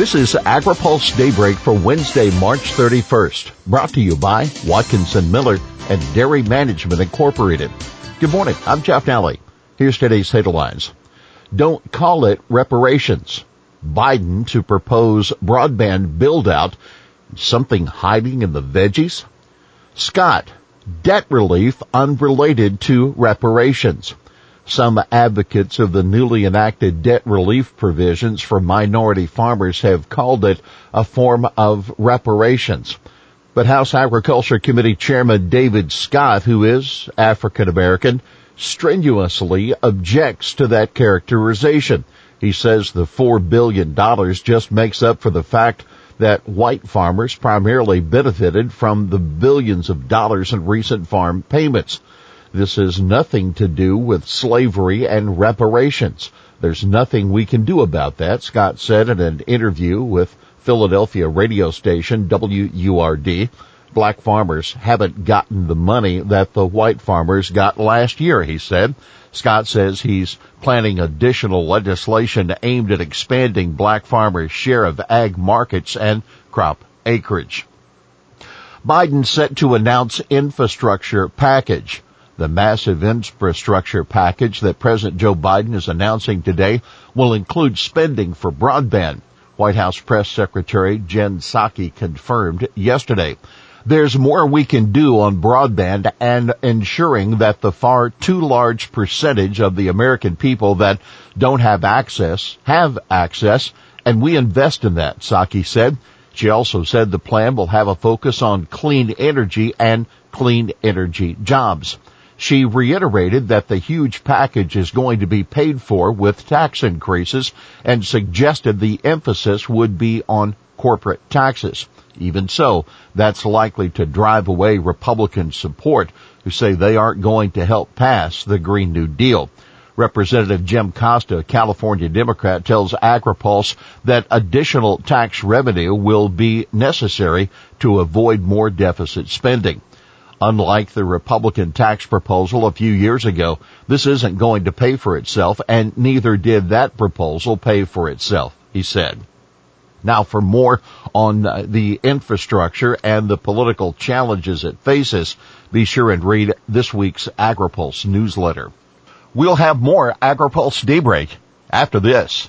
This is AgriPulse Daybreak for Wednesday, March 31st, brought to you by Watkinson Miller and Dairy Management Incorporated. Good morning. I'm Jeff Nally. Here's today's headlines. Don't call it reparations. Biden to propose broadband build out. Something hiding in the veggies? Scott, debt relief unrelated to reparations. Some advocates of the newly enacted debt relief provisions for minority farmers have called it a form of reparations. But House Agriculture Committee Chairman David Scott, who is African American, strenuously objects to that characterization. He says the $4 billion just makes up for the fact that white farmers primarily benefited from the billions of dollars in recent farm payments. This has nothing to do with slavery and reparations. There's nothing we can do about that, Scott said in an interview with Philadelphia radio station WURD. Black farmers haven't gotten the money that the white farmers got last year, he said. Scott says he's planning additional legislation aimed at expanding black farmers' share of ag markets and crop acreage. Biden set to announce infrastructure package. The massive infrastructure package that President Joe Biden is announcing today will include spending for broadband. White House Press Secretary Jen Psaki confirmed yesterday. There's more we can do on broadband and ensuring that the far too large percentage of the American people that don't have access have access, and we invest in that, Psaki said. She also said the plan will have a focus on clean energy and clean energy jobs. She reiterated that the huge package is going to be paid for with tax increases and suggested the emphasis would be on corporate taxes. Even so, that's likely to drive away Republican support who say they aren't going to help pass the Green New Deal. Representative Jim Costa, a California Democrat, tells AgriPulse that additional tax revenue will be necessary to avoid more deficit spending. Unlike the Republican tax proposal a few years ago, this isn't going to pay for itself and neither did that proposal pay for itself, he said. Now for more on the infrastructure and the political challenges it faces, be sure and read this week's AgriPulse newsletter. We'll have more AgriPulse Daybreak after this.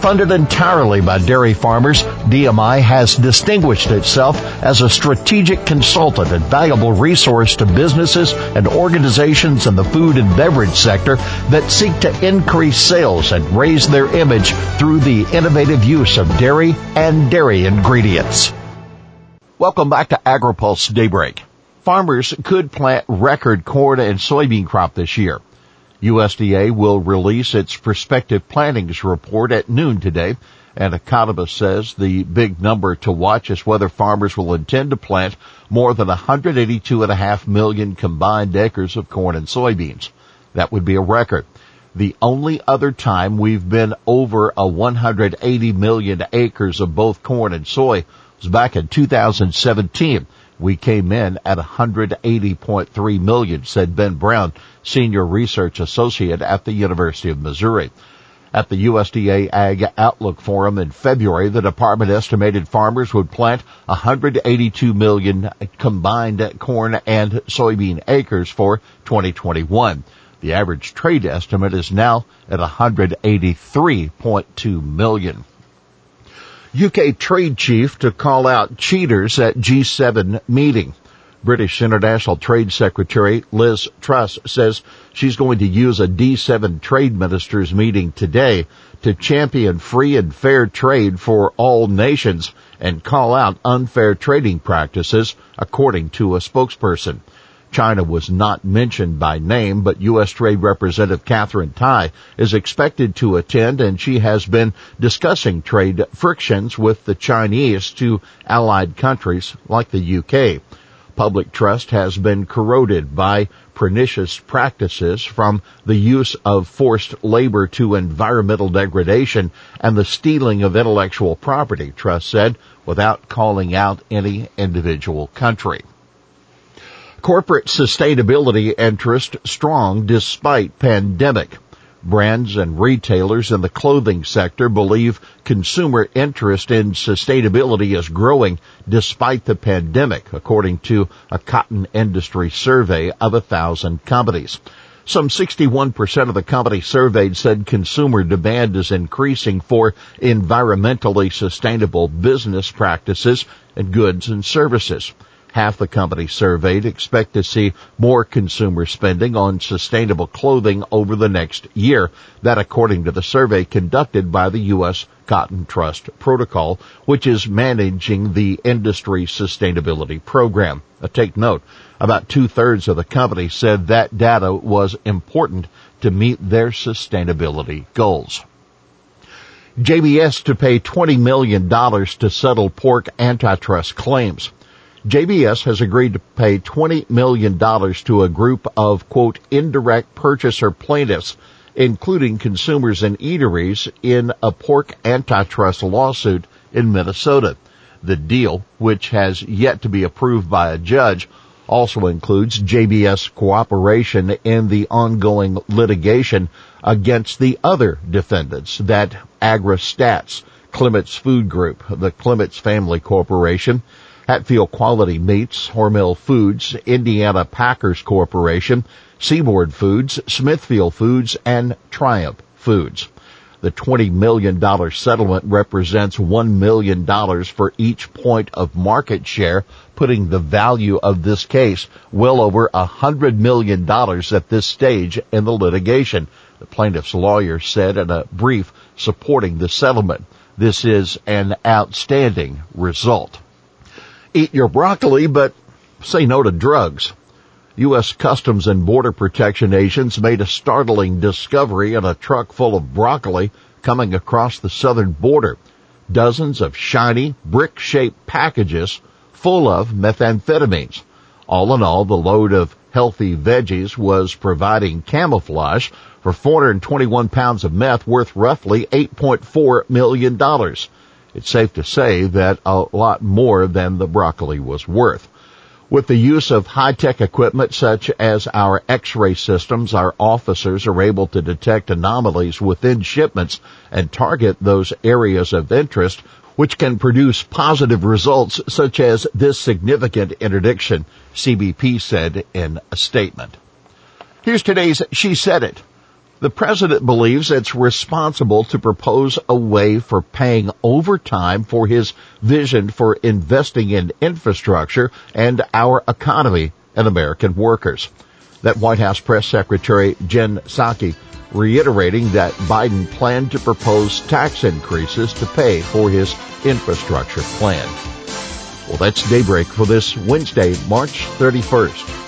Funded entirely by dairy farmers, DMI has distinguished itself as a strategic consultant and valuable resource to businesses and organizations in the food and beverage sector that seek to increase sales and raise their image through the innovative use of dairy and dairy ingredients. Welcome back to AgriPulse Daybreak. Farmers could plant record corn and soybean crop this year. USDA will release its prospective plantings report at noon today. An economist says the big number to watch is whether farmers will intend to plant more than 182.5 million combined acres of corn and soybeans. That would be a record. The only other time we've been over a 180 million acres of both corn and soy was back in 2017 we came in at 180.3 million, said Ben Brown, senior research associate at the University of Missouri. At the USDA Ag Outlook Forum in February, the department estimated farmers would plant 182 million combined corn and soybean acres for 2021. The average trade estimate is now at 183.2 million. UK trade chief to call out cheaters at G7 meeting. British International Trade Secretary Liz Truss says she's going to use a G7 trade ministers meeting today to champion free and fair trade for all nations and call out unfair trading practices, according to a spokesperson. China was not mentioned by name, but U.S. Trade Representative Katherine Tai is expected to attend and she has been discussing trade frictions with the Chinese to allied countries like the UK. public trust has been corroded by pernicious practices from the use of forced labor to environmental degradation and the stealing of intellectual property, Truss said, without calling out any individual country. Corporate sustainability interest strong despite pandemic. Brands and retailers in the clothing sector believe consumer interest in sustainability is growing despite the pandemic, according to a cotton industry survey of a thousand companies. Some 61% of the companies surveyed said consumer demand is increasing for environmentally sustainable business practices and goods and services. Half the companies surveyed expect to see more consumer spending on sustainable clothing over the next year. That according to the survey conducted by the U.S. Cotton Trust Protocol, which is managing the industry sustainability program. Uh, take note, about two thirds of the companies said that data was important to meet their sustainability goals. JBS to pay $20 million to settle pork antitrust claims. JBS has agreed to pay $20 million to a group of, quote, indirect purchaser plaintiffs, including consumers and eateries, in a pork antitrust lawsuit in Minnesota. The deal, which has yet to be approved by a judge, also includes JBS cooperation in the ongoing litigation against the other defendants that AgraStats, Clemens Food Group, the Clemens Family Corporation, Hatfield Quality Meats, Hormel Foods, Indiana Packers Corporation, Seaboard Foods, Smithfield Foods, and Triumph Foods. The $20 million settlement represents $1 million for each point of market share, putting the value of this case well over $100 million at this stage in the litigation. The plaintiff's lawyer said in a brief supporting the settlement. This is an outstanding result. Eat your broccoli, but say no to drugs. U.S. Customs and Border Protection agents made a startling discovery in a truck full of broccoli coming across the southern border. Dozens of shiny, brick-shaped packages full of methamphetamines. All in all, the load of healthy veggies was providing camouflage for 421 pounds of meth worth roughly $8.4 million it's safe to say that a lot more than the broccoli was worth. With the use of high-tech equipment such as our x-ray systems, our officers are able to detect anomalies within shipments and target those areas of interest which can produce positive results such as this significant interdiction, CBP said in a statement. Here's today's She Said It. The president believes it's responsible to propose a way for paying overtime for his vision for investing in infrastructure and our economy and American workers. That White House press secretary Jen Psaki reiterating that Biden planned to propose tax increases to pay for his infrastructure plan. Well, that's daybreak for this Wednesday, March 31st.